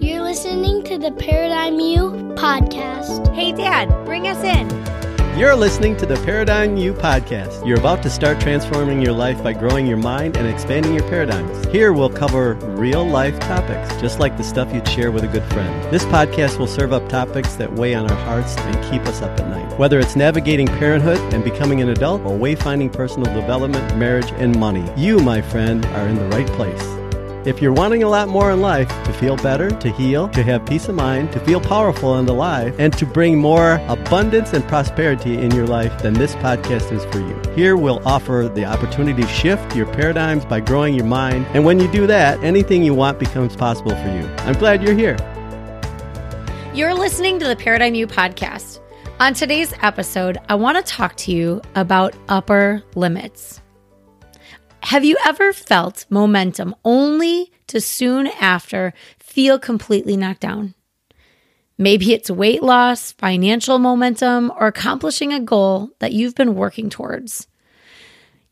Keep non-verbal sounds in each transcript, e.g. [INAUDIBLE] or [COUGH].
You're listening to the Paradigm U podcast. Hey, Dad, bring us in. You're listening to the Paradigm U podcast. You're about to start transforming your life by growing your mind and expanding your paradigms. Here we'll cover real life topics, just like the stuff you'd share with a good friend. This podcast will serve up topics that weigh on our hearts and keep us up at night. Whether it's navigating parenthood and becoming an adult or wayfinding personal development, marriage, and money, you, my friend, are in the right place. If you're wanting a lot more in life, to feel better, to heal, to have peace of mind, to feel powerful and alive, and to bring more abundance and prosperity in your life, then this podcast is for you. Here we'll offer the opportunity to shift your paradigms by growing your mind. And when you do that, anything you want becomes possible for you. I'm glad you're here. You're listening to the Paradigm U podcast. On today's episode, I want to talk to you about upper limits. Have you ever felt momentum only to soon after feel completely knocked down? Maybe it's weight loss, financial momentum, or accomplishing a goal that you've been working towards.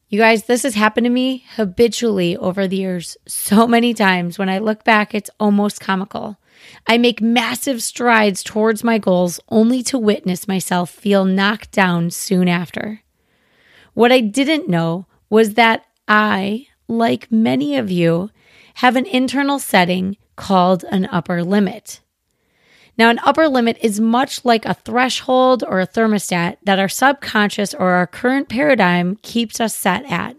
You guys, this has happened to me habitually over the years so many times. When I look back, it's almost comical. I make massive strides towards my goals only to witness myself feel knocked down soon after. What I didn't know was that I, like many of you, have an internal setting called an upper limit. Now, an upper limit is much like a threshold or a thermostat that our subconscious or our current paradigm keeps us set at.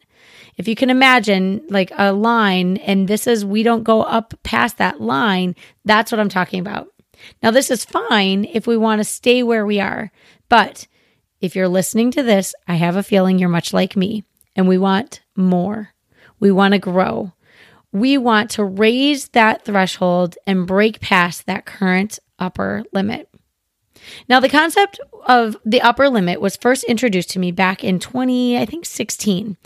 If you can imagine like a line, and this is we don't go up past that line, that's what I'm talking about. Now, this is fine if we want to stay where we are, but if you're listening to this, I have a feeling you're much like me and we want more. We want to grow. We want to raise that threshold and break past that current upper limit. Now, the concept of the upper limit was first introduced to me back in 20, I think 16,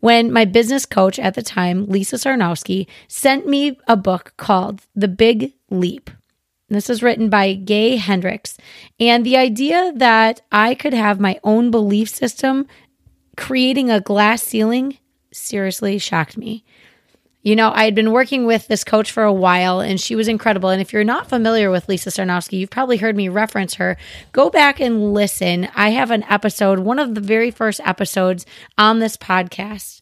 when my business coach at the time, Lisa Sarnowski, sent me a book called The Big Leap. This is written by Gay Hendricks. And the idea that I could have my own belief system creating a glass ceiling seriously shocked me. You know, I had been working with this coach for a while and she was incredible. And if you're not familiar with Lisa Sarnowski, you've probably heard me reference her. Go back and listen. I have an episode, one of the very first episodes on this podcast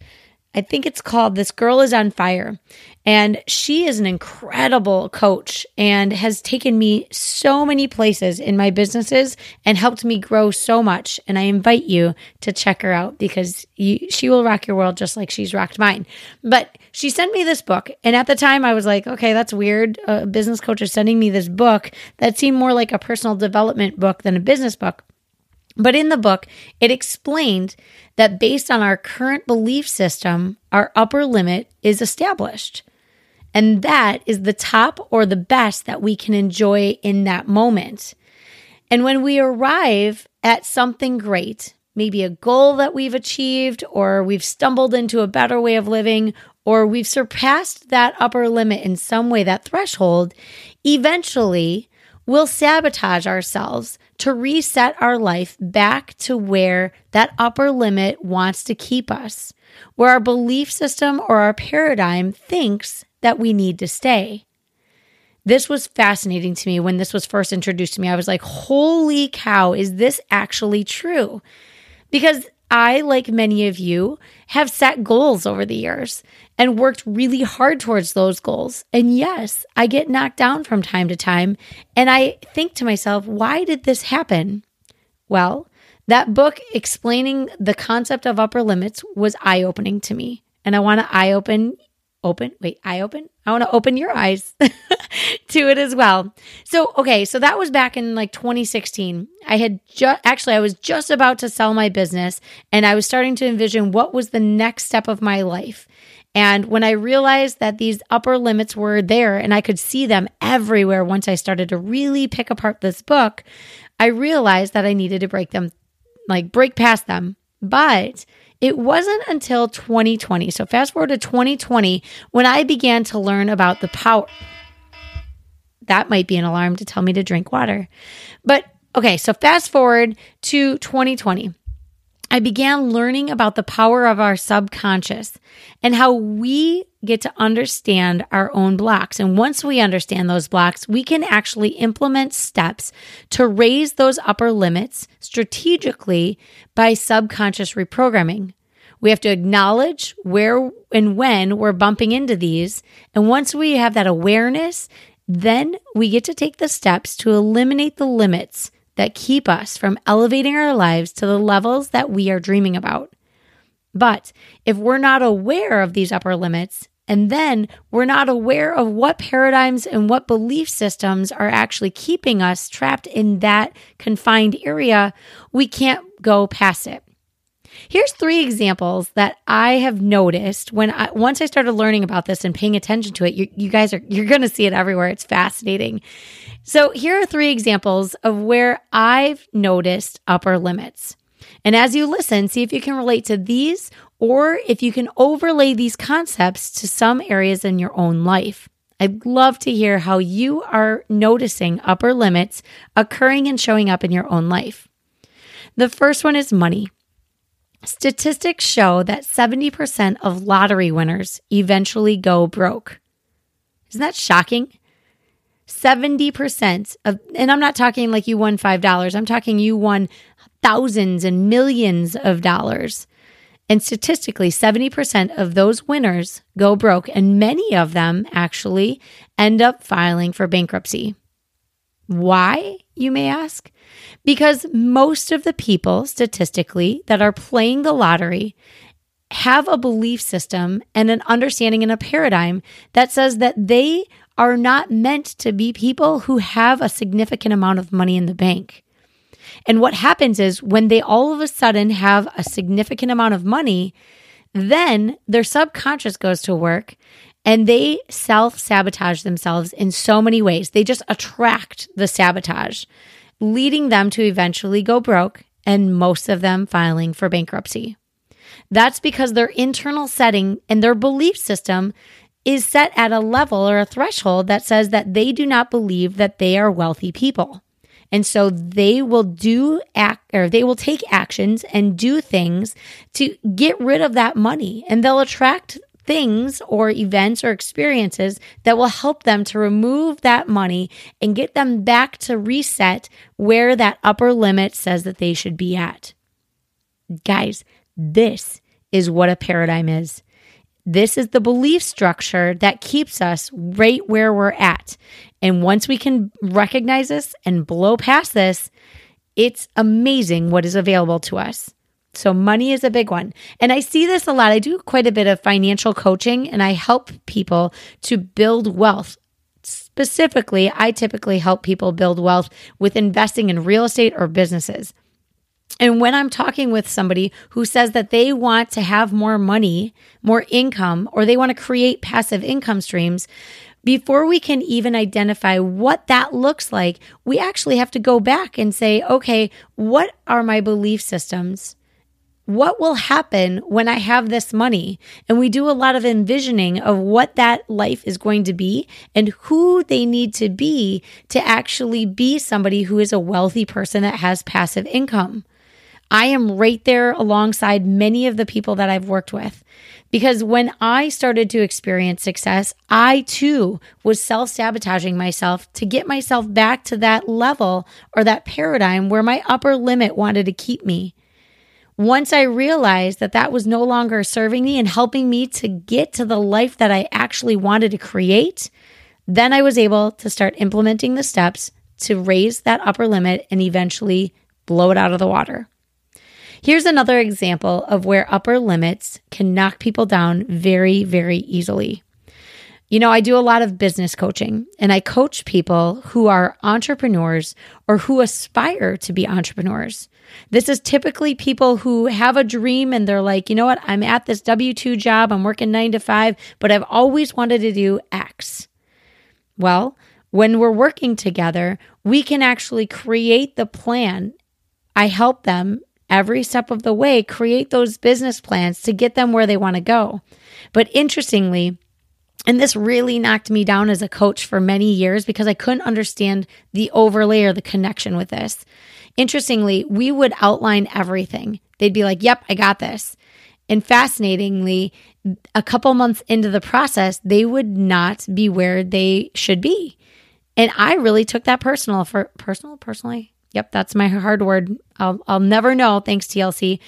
I think it's called This Girl is on Fire. And she is an incredible coach and has taken me so many places in my businesses and helped me grow so much. And I invite you to check her out because you, she will rock your world just like she's rocked mine. But she sent me this book. And at the time, I was like, okay, that's weird. A business coach is sending me this book that seemed more like a personal development book than a business book. But in the book, it explained that based on our current belief system, our upper limit is established. And that is the top or the best that we can enjoy in that moment. And when we arrive at something great, maybe a goal that we've achieved, or we've stumbled into a better way of living, or we've surpassed that upper limit in some way, that threshold, eventually we'll sabotage ourselves to reset our life back to where that upper limit wants to keep us, where our belief system or our paradigm thinks that we need to stay. This was fascinating to me when this was first introduced to me. I was like, holy cow, is this actually true? Because I, like many of you, have set goals over the years and worked really hard towards those goals. And yes, I get knocked down from time to time. And I think to myself, why did this happen? Well, that book explaining the concept of upper limits was eye opening to me. And I want to eye open open? Wait I open? I want to open your eyes [LAUGHS] to it as well. So okay so that was back in like 2016 i had just actually i was just about to sell my business and i was starting to envision what was the next step of my life. And when i realized that these upper limits were there and i could see them everywhere once i started to really pick apart this book i realized that i needed to break them like break past them. But it wasn't until 2020, so fast forward to 2020, when I began to learn about the power. That might be an alarm to tell me to drink water. But okay, so fast forward to 2020. I began learning about the power of our subconscious and how we get to understand our own blocks. And once we understand those blocks, we can actually implement steps to raise those upper limits strategically by subconscious reprogramming. We have to acknowledge where and when we're bumping into these. And once we have that awareness, then we get to take the steps to eliminate the limits that keep us from elevating our lives to the levels that we are dreaming about. But if we're not aware of these upper limits, and then we're not aware of what paradigms and what belief systems are actually keeping us trapped in that confined area, we can't go past it. Here's three examples that I have noticed when I once I started learning about this and paying attention to it. You, you guys are you're going to see it everywhere. It's fascinating. So here are three examples of where I've noticed upper limits. And as you listen, see if you can relate to these or if you can overlay these concepts to some areas in your own life. I'd love to hear how you are noticing upper limits occurring and showing up in your own life. The first one is money. Statistics show that 70% of lottery winners eventually go broke. Isn't that shocking? 70% of, and I'm not talking like you won $5, I'm talking you won thousands and millions of dollars. And statistically, 70% of those winners go broke, and many of them actually end up filing for bankruptcy. Why, you may ask? Because most of the people, statistically, that are playing the lottery have a belief system and an understanding and a paradigm that says that they are not meant to be people who have a significant amount of money in the bank. And what happens is when they all of a sudden have a significant amount of money, then their subconscious goes to work and they self sabotage themselves in so many ways. They just attract the sabotage, leading them to eventually go broke and most of them filing for bankruptcy. That's because their internal setting and their belief system is set at a level or a threshold that says that they do not believe that they are wealthy people. And so they will do act or they will take actions and do things to get rid of that money and they'll attract things or events or experiences that will help them to remove that money and get them back to reset where that upper limit says that they should be at. Guys, this is what a paradigm is. This is the belief structure that keeps us right where we're at. And once we can recognize this and blow past this, it's amazing what is available to us. So, money is a big one. And I see this a lot. I do quite a bit of financial coaching and I help people to build wealth. Specifically, I typically help people build wealth with investing in real estate or businesses. And when I'm talking with somebody who says that they want to have more money, more income, or they want to create passive income streams, before we can even identify what that looks like, we actually have to go back and say, okay, what are my belief systems? what will happen when I have this money? And we do a lot of envisioning of what that life is going to be and who they need to be to actually be somebody who is a wealthy person that has passive income. I am right there alongside many of the people that I've worked with. Because when I started to experience success, I too was self sabotaging myself to get myself back to that level or that paradigm where my upper limit wanted to keep me. Once I realized that that was no longer serving me and helping me to get to the life that I actually wanted to create, then I was able to start implementing the steps to raise that upper limit and eventually blow it out of the water. Here's another example of where upper limits can knock people down very, very easily. You know, I do a lot of business coaching and I coach people who are entrepreneurs or who aspire to be entrepreneurs. This is typically people who have a dream and they're like, you know what? I'm at this W 2 job, I'm working nine to five, but I've always wanted to do X. Well, when we're working together, we can actually create the plan. I help them every step of the way create those business plans to get them where they want to go. But interestingly, and this really knocked me down as a coach for many years because I couldn't understand the overlay or the connection with this. Interestingly, we would outline everything They'd be like, yep, I got this. And fascinatingly, a couple months into the process, they would not be where they should be. And I really took that personal for personal, personally. Yep, that's my hard word. I'll, I'll never know. Thanks, TLC.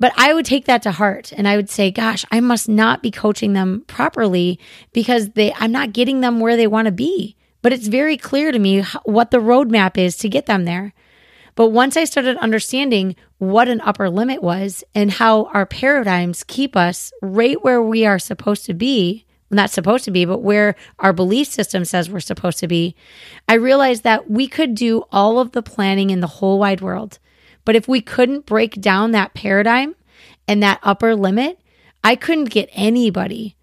But I would take that to heart and I would say, gosh, I must not be coaching them properly because they, I'm not getting them where they want to be. But it's very clear to me what the roadmap is to get them there. But once I started understanding what an upper limit was and how our paradigms keep us right where we are supposed to be, not supposed to be, but where our belief system says we're supposed to be, I realized that we could do all of the planning in the whole wide world. But if we couldn't break down that paradigm and that upper limit, I couldn't get anybody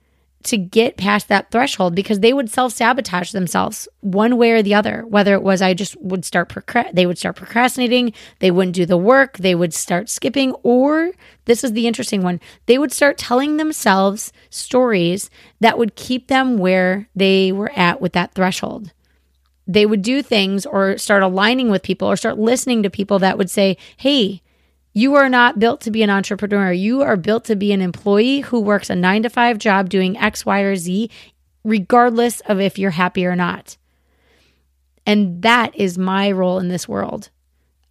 to get past that threshold because they would self sabotage themselves one way or the other. Whether it was I just would start procra- they would start procrastinating, they wouldn't do the work, they would start skipping, or this is the interesting one, they would start telling themselves stories that would keep them where they were at with that threshold. They would do things or start aligning with people or start listening to people that would say, "Hey, you are not built to be an entrepreneur. You are built to be an employee who works a nine to five job doing X, Y, or Z, regardless of if you're happy or not. And that is my role in this world.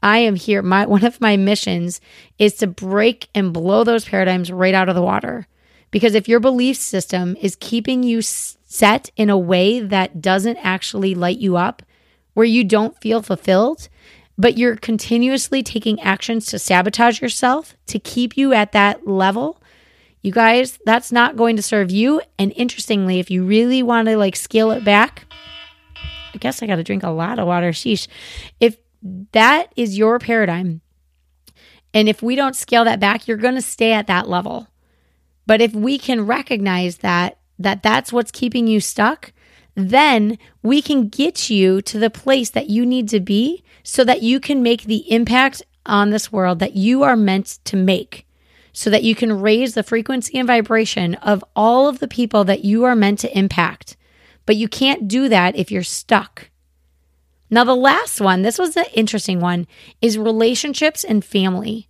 I am here. My one of my missions is to break and blow those paradigms right out of the water. Because if your belief system is keeping you set in a way that doesn't actually light you up, where you don't feel fulfilled, but you're continuously taking actions to sabotage yourself to keep you at that level, you guys, that's not going to serve you. And interestingly, if you really want to like scale it back, I guess I got to drink a lot of water. Sheesh. If that is your paradigm, and if we don't scale that back, you're going to stay at that level. But if we can recognize that that that's what's keeping you stuck, then we can get you to the place that you need to be so that you can make the impact on this world that you are meant to make, so that you can raise the frequency and vibration of all of the people that you are meant to impact. But you can't do that if you're stuck. Now, the last one, this was an interesting one, is relationships and family.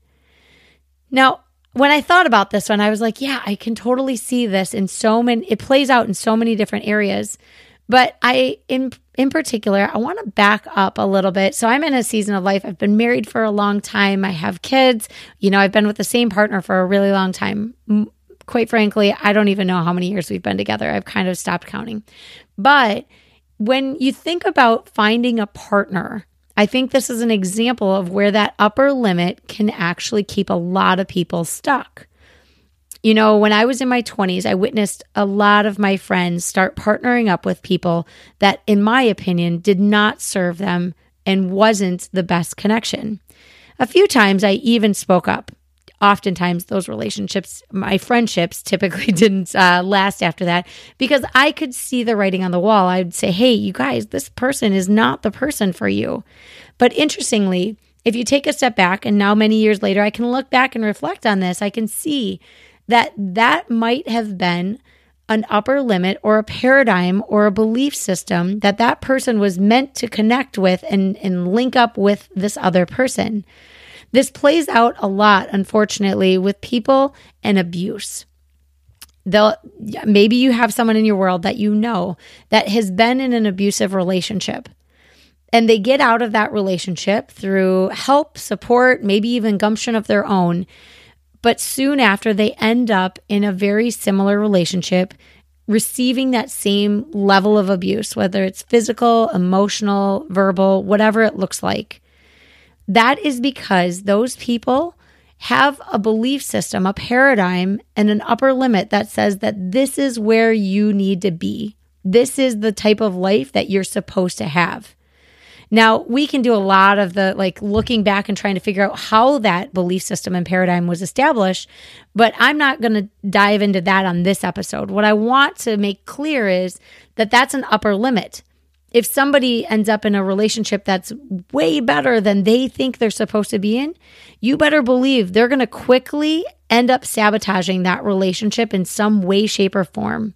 Now, when I thought about this one, I was like, yeah, I can totally see this in so many, it plays out in so many different areas. But I, in in particular, I want to back up a little bit. So I'm in a season of life. I've been married for a long time. I have kids. You know, I've been with the same partner for a really long time. Quite frankly, I don't even know how many years we've been together. I've kind of stopped counting. But when you think about finding a partner, I think this is an example of where that upper limit can actually keep a lot of people stuck. You know, when I was in my 20s, I witnessed a lot of my friends start partnering up with people that, in my opinion, did not serve them and wasn't the best connection. A few times I even spoke up. Oftentimes, those relationships, my friendships typically [LAUGHS] didn't uh, last after that because I could see the writing on the wall. I'd say, hey, you guys, this person is not the person for you. But interestingly, if you take a step back, and now many years later, I can look back and reflect on this, I can see that that might have been an upper limit or a paradigm or a belief system that that person was meant to connect with and, and link up with this other person. This plays out a lot, unfortunately, with people and abuse. They'll, maybe you have someone in your world that you know that has been in an abusive relationship and they get out of that relationship through help, support, maybe even gumption of their own. But soon after, they end up in a very similar relationship, receiving that same level of abuse, whether it's physical, emotional, verbal, whatever it looks like. That is because those people have a belief system, a paradigm, and an upper limit that says that this is where you need to be. This is the type of life that you're supposed to have. Now, we can do a lot of the like looking back and trying to figure out how that belief system and paradigm was established, but I'm not going to dive into that on this episode. What I want to make clear is that that's an upper limit. If somebody ends up in a relationship that's way better than they think they're supposed to be in, you better believe they're going to quickly end up sabotaging that relationship in some way, shape, or form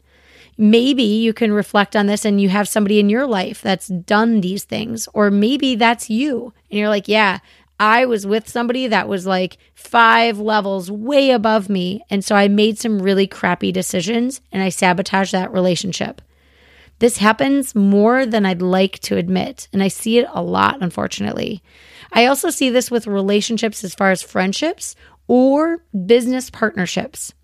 maybe you can reflect on this and you have somebody in your life that's done these things, or maybe that's you and you're like, yeah, I was with somebody that was like five levels way above me. And so I made some really crappy decisions and I sabotaged that relationship. This happens more than I'd like to admit. And I see it a lot, unfortunately. I also see this with relationships as far as friendships or business partnerships.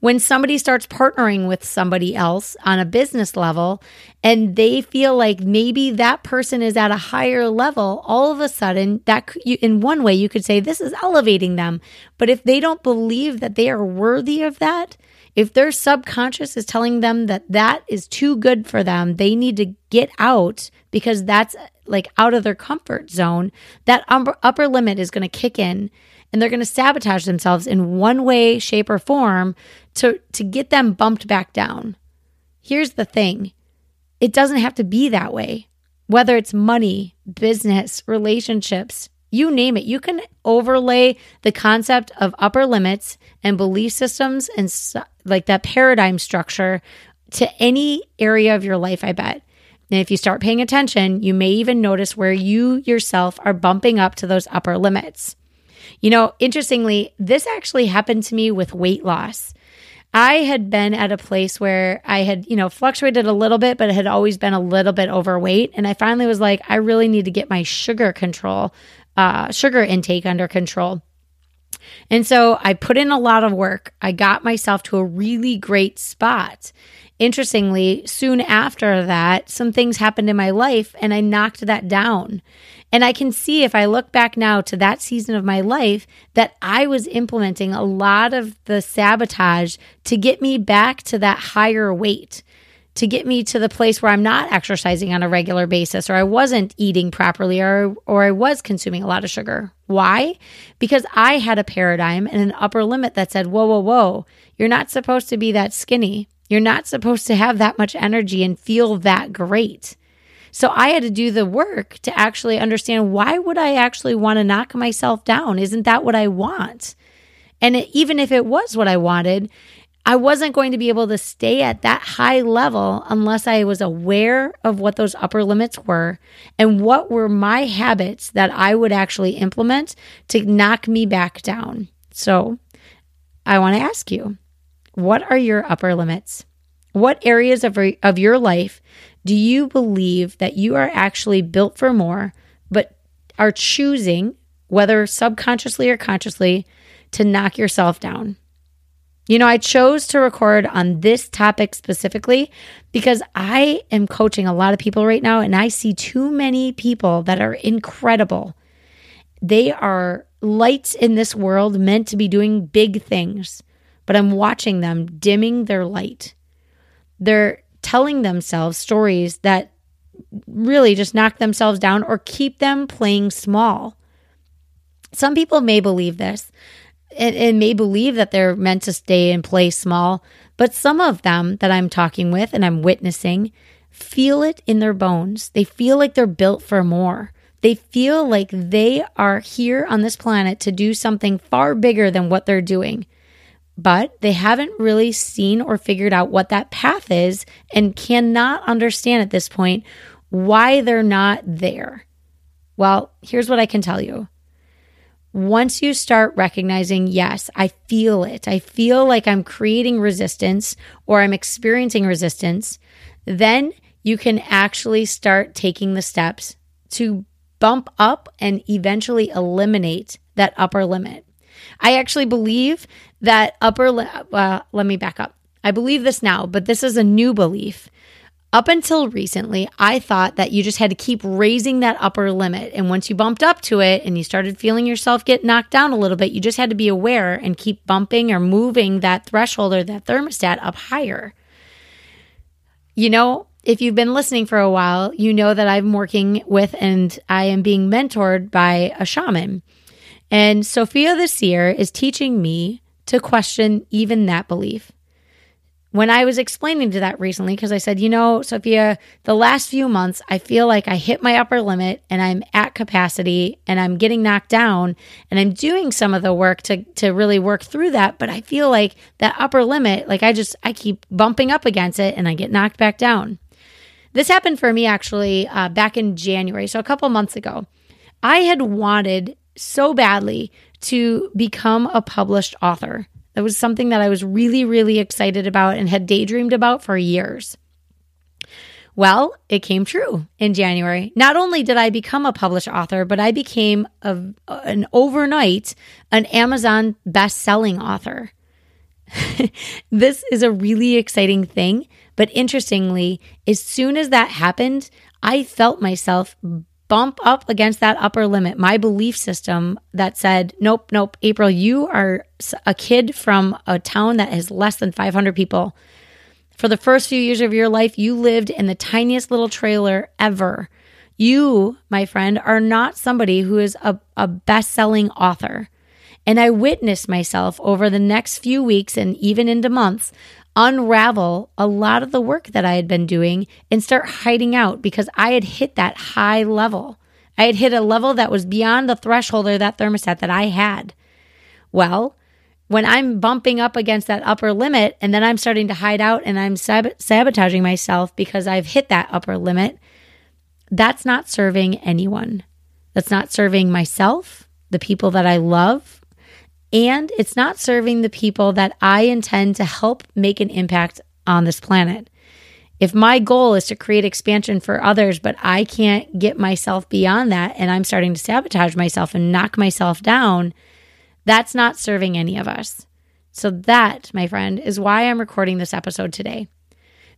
When somebody starts partnering with somebody else on a business level and they feel like maybe that person is at a higher level, all of a sudden, that you, in one way you could say this is elevating them. But if they don't believe that they are worthy of that, if their subconscious is telling them that that is too good for them, they need to get out because that's like out of their comfort zone, that upper limit is going to kick in and they're going to sabotage themselves in one way, shape, or form to, to get them bumped back down. Here's the thing it doesn't have to be that way. Whether it's money, business, relationships, you name it, you can overlay the concept of upper limits and belief systems and like that paradigm structure to any area of your life, I bet. And if you start paying attention, you may even notice where you yourself are bumping up to those upper limits. You know, interestingly, this actually happened to me with weight loss. I had been at a place where I had, you know, fluctuated a little bit, but had always been a little bit overweight. And I finally was like, I really need to get my sugar control, uh, sugar intake under control. And so I put in a lot of work. I got myself to a really great spot. Interestingly, soon after that, some things happened in my life and I knocked that down. And I can see if I look back now to that season of my life that I was implementing a lot of the sabotage to get me back to that higher weight, to get me to the place where I'm not exercising on a regular basis or I wasn't eating properly or or I was consuming a lot of sugar. Why? Because I had a paradigm and an upper limit that said, "Whoa, whoa, whoa. You're not supposed to be that skinny." You're not supposed to have that much energy and feel that great. So I had to do the work to actually understand why would I actually want to knock myself down? Isn't that what I want? And it, even if it was what I wanted, I wasn't going to be able to stay at that high level unless I was aware of what those upper limits were and what were my habits that I would actually implement to knock me back down. So I want to ask you what are your upper limits? What areas of, of your life do you believe that you are actually built for more, but are choosing, whether subconsciously or consciously, to knock yourself down? You know, I chose to record on this topic specifically because I am coaching a lot of people right now, and I see too many people that are incredible. They are lights in this world meant to be doing big things but I'm watching them dimming their light. They're telling themselves stories that really just knock themselves down or keep them playing small. Some people may believe this and, and, may believe that they're meant to stay and play small, but some of them that I'm talking with and I'm witnessing feel it in their bones. They feel like they're built for more. They feel like they are here on this planet to do something far bigger than what they're doing but they haven't really seen or figured out what that path is and cannot understand at this point why they're not there. Well, here's what I can tell you. Once you start recognizing, yes, I feel it, I feel like I'm creating resistance or I'm experiencing resistance, then you can actually start taking the steps to bump up and eventually eliminate that upper limit. I actually believe that upper, uh, let me back up. I believe this now, but this is a new belief. Up until recently, I thought that you just had to keep raising that upper limit. And once you bumped up to it and you started feeling yourself get knocked down a little bit, you just had to be aware and keep bumping or moving that threshold or that thermostat up higher. You know, if you've been listening for a while, you know that I'm working with and I am being mentored by a shaman. And Sophia the seer is teaching me to question even that belief. When I was explaining to that recently, because I said, you know, Sophia, the last few months, I feel like I hit my upper limit and I'm at capacity and I'm getting knocked down and I'm doing some of the work to, to really work through that. But I feel like that upper limit, like I just, I keep bumping up against it and I get knocked back down. This happened for me actually uh, back in January, so a couple months ago. I had wanted so badly to become a published author. That was something that I was really, really excited about and had daydreamed about for years. Well, it came true in January. Not only did I become a published author, but I became a, an overnight an Amazon best-selling author. [LAUGHS] this is a really exciting thing, but interestingly, as soon as that happened, I felt myself bump up against that upper limit, my belief system that said, nope, nope, April, you are a kid from a town that has less than 500 people. For the first few years of your life, you lived in the tiniest little trailer ever. You, my friend, are not somebody who is a, a best selling author. And I witnessed myself over the next few weeks and even into months unravel a lot of the work that I had been doing and start hiding out because I had hit that high level. I had hit a level that was beyond the threshold or that thermostat that I had. Well, when I'm bumping up against that upper limit and then I'm starting to hide out and I'm sab- sabotaging myself because I've hit that upper limit, that's not serving anyone. That's not serving myself, the people that I love, and it's not serving the people that I intend to help make an impact on this planet. If my goal is to create expansion for others, but I can't get myself beyond that and I'm starting to sabotage myself and knock myself down, that's not serving any of us. So, that, my friend, is why I'm recording this episode today.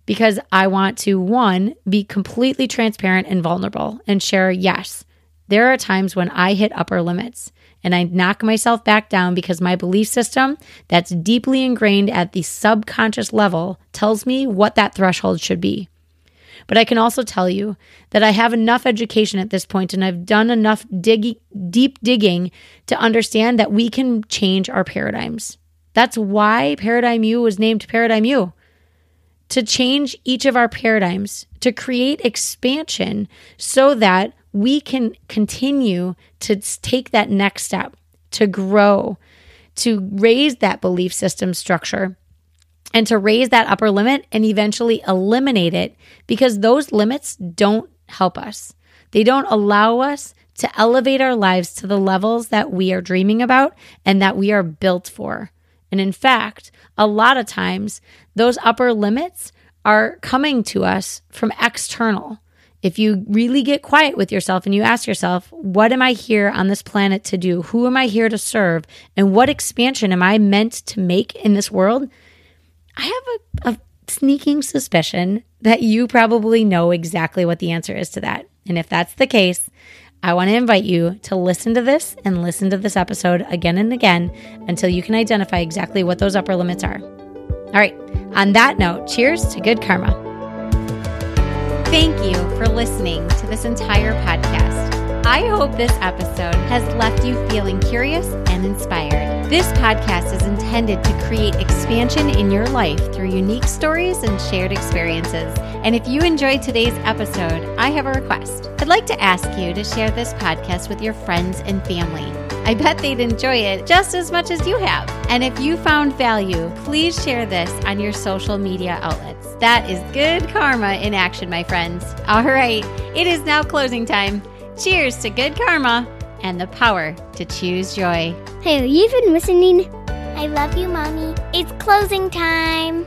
Because I want to, one, be completely transparent and vulnerable and share yes, there are times when I hit upper limits and I knock myself back down because my belief system that's deeply ingrained at the subconscious level tells me what that threshold should be. But I can also tell you that I have enough education at this point and I've done enough dig- deep digging to understand that we can change our paradigms. That's why Paradigm U was named Paradigm U. To change each of our paradigms, to create expansion so that we can continue to take that next step, to grow, to raise that belief system structure, and to raise that upper limit and eventually eliminate it because those limits don't help us. They don't allow us to elevate our lives to the levels that we are dreaming about and that we are built for. And in fact, a lot of times, those upper limits are coming to us from external if you really get quiet with yourself and you ask yourself, what am I here on this planet to do? Who am I here to serve? And what expansion am I meant to make in this world? I have a, a sneaking suspicion that you probably know exactly what the answer is to that. And if that's the case, I want to invite you to listen to this and listen to this episode again and again until you can identify exactly what those upper limits are. All right, on that note, cheers to good karma. Thank you for listening to this entire podcast. I hope this episode has left you feeling curious and inspired. This podcast is intended to create expansion in your life through unique stories and shared experiences. And if you enjoyed today's episode, I have a request. I'd like to ask you to share this podcast with your friends and family. I bet they'd enjoy it just as much as you have. And if you found value, please share this on your social media outlets. That is good karma in action, my friends. All right, it is now closing time. Cheers to good karma and the power to choose joy. Hey, are you even listening? I love you, Mommy. It's closing time.